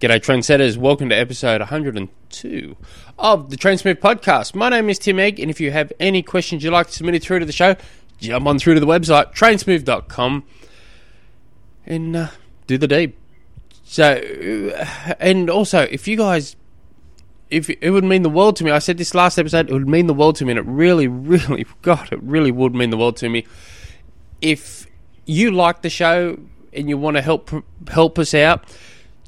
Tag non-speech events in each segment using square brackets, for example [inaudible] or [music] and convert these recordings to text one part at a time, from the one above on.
G'day, trendsetters. Welcome to episode 102 of the Trainsmooth podcast. My name is Tim Egg, and if you have any questions you'd like to submit it through to the show, jump on through to the website, trainsmooth.com, and uh, do the deed. So, uh, and also, if you guys, if it would mean the world to me, I said this last episode, it would mean the world to me, and it really, [laughs] really, God, it really would mean the world to me. If you like the show and you want to help help us out,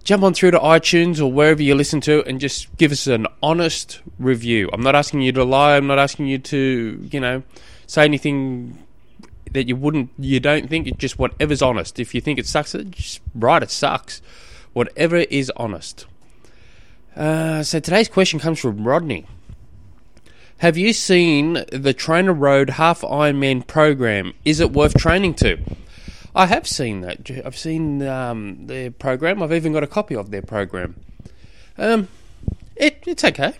jump on through to iTunes or wherever you listen to and just give us an honest review. I'm not asking you to lie. I'm not asking you to, you know, say anything that you wouldn't, you don't think. It's just whatever's honest. If you think it sucks, just write it sucks. Whatever is honest. Uh, so today's question comes from Rodney. Have you seen the Trainer Road Half Ironman program? Is it worth training to? I have seen that. I've seen um, their program. I've even got a copy of their program. Um, it it's okay.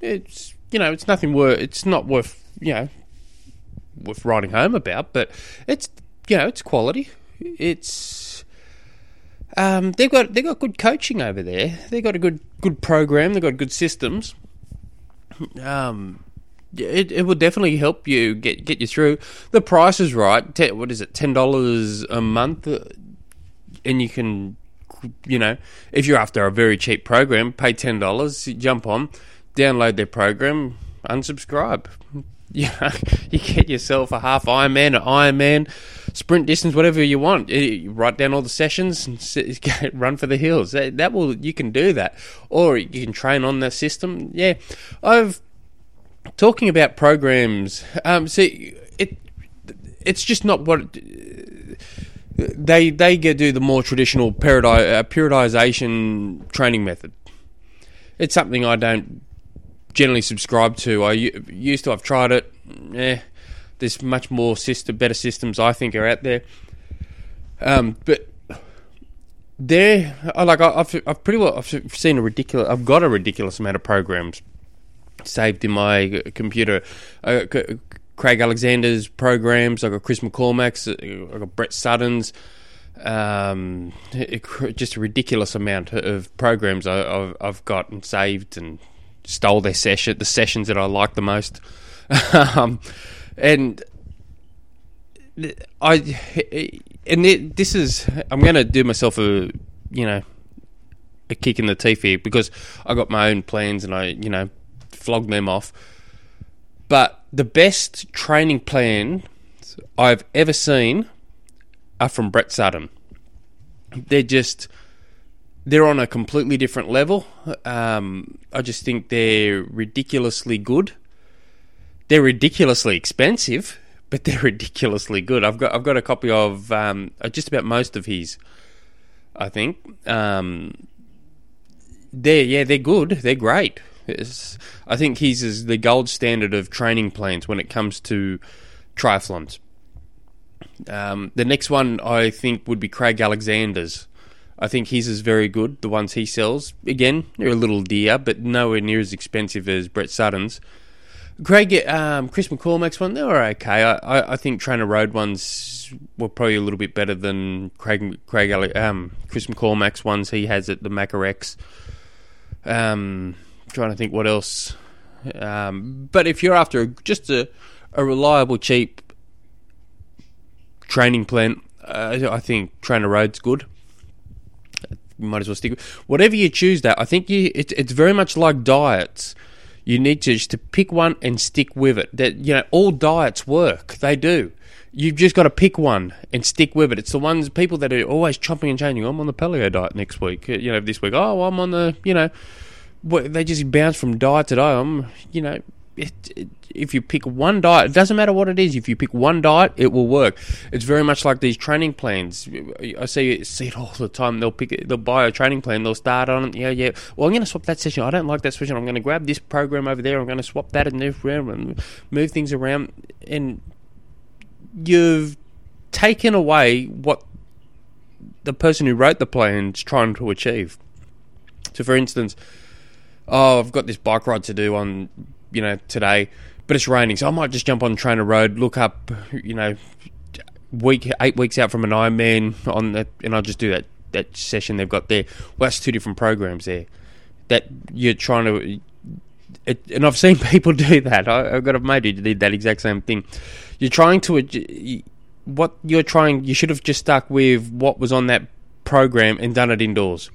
It's you know it's nothing worth. It's not worth you know worth writing home about, but it's you know it's quality. It's um, they've got they've got good coaching over there. They've got a good good program. They've got good systems. Um, it, it will definitely help you get get you through. The price is right. Ten, what is it? Ten dollars a month, and you can, you know, if you're after a very cheap program, pay ten dollars. Jump on, download their program, unsubscribe. [laughs] Yeah, you get yourself a half Ironman, an Ironman, sprint distance, whatever you want. You write down all the sessions and [laughs] run for the hills. That, that will you can do that, or you can train on the system. Yeah, I've talking about programs, um, see, it it's just not what they they get do the more traditional uh, periodization training method. It's something I don't generally subscribe to. I used to. I've tried it. Eh, there's much more system, better systems I think are out there. Um, but there, like I've I've pretty well I've seen a ridiculous. I've got a ridiculous amount of programs saved in my computer. I got Craig Alexander's programs. I got Chris McCormack's. I got Brett Sutton's. Um, just a ridiculous amount of programs I, have I've got and saved and stole their session, the sessions that I like the most. [laughs] um, and I and it, this is I'm going to do myself a you know a kick in the teeth here because I got my own plans and I you know flog them off. But the best training plan I've ever seen are from Brett Sutton. They're just they're on a completely different level. Um, I just think they're ridiculously good. They're ridiculously expensive, but they're [laughs] ridiculously good. I've got I've got a copy of um, just about most of his. I think um, they're yeah they're good. They're great. I think he's is the gold standard of training plans when it comes to triathlons. Um, the next one I think would be Craig Alexander's. I think his is very good. The ones he sells, again, they're a little dear, but nowhere near as expensive as Brett Sutton's. Craig, um, Chris McCormack's one, they were okay. I, I, I, think Trainer Road ones were probably a little bit better than Craig, Craig um, Chris McCormack's ones he has at the MaccaX. Um, trying to think what else. Um, but if you're after just a, a reliable, cheap training plan, uh, I think Trainer Road's good. Might as well stick with whatever you choose. That I think you, it, it's very much like diets. You need to just to pick one and stick with it. That you know, all diets work. They do. You've just got to pick one and stick with it. It's the ones people that are always chopping and changing. I'm on the paleo diet next week. You know, this week. Oh, I'm on the you know they just bounce from diet to diet. You know, it, it, if you pick one diet, it doesn't matter what it is. If you pick one diet, it will work. It's very much like these training plans. I see see it all the time. They'll pick, they'll buy a training plan. They'll start on it. Yeah, yeah. Well, I'm going to swap that session. I don't like that session. I'm going to grab this program over there. I'm going to swap that and move around and move things around. And you've taken away what the person who wrote the plan is trying to achieve. So, for instance oh, I've got this bike ride to do on, you know, today, but it's raining, so I might just jump on Trainer Road, look up, you know, week eight weeks out from an Ironman on the, and I'll just do that that session they've got there. Well, that's two different programs there. That you're trying to, it, and I've seen [laughs] people do that. I, I've got a mate who did that exact same thing. You're trying to, what you're trying, you should have just stuck with what was on that program and done it indoors,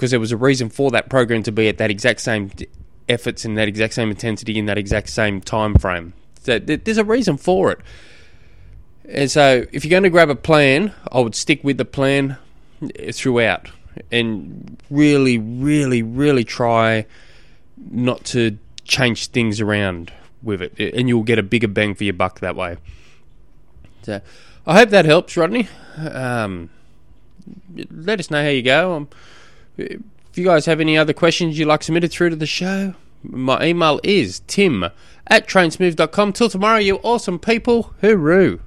because there was a reason for that program to be at that exact same efforts in that exact same intensity in that exact same time frame. So there's a reason for it. And so, if you're going to grab a plan, I would stick with the plan throughout and really, really, really try not to change things around with it, and you'll get a bigger bang for your buck that way. So, I hope that helps, Rodney. Um, let us know how you go. Um, if you guys have any other questions you'd like submitted through to the show, my email is tim at trainsmooth.com. Till tomorrow, you awesome people. Hooroo.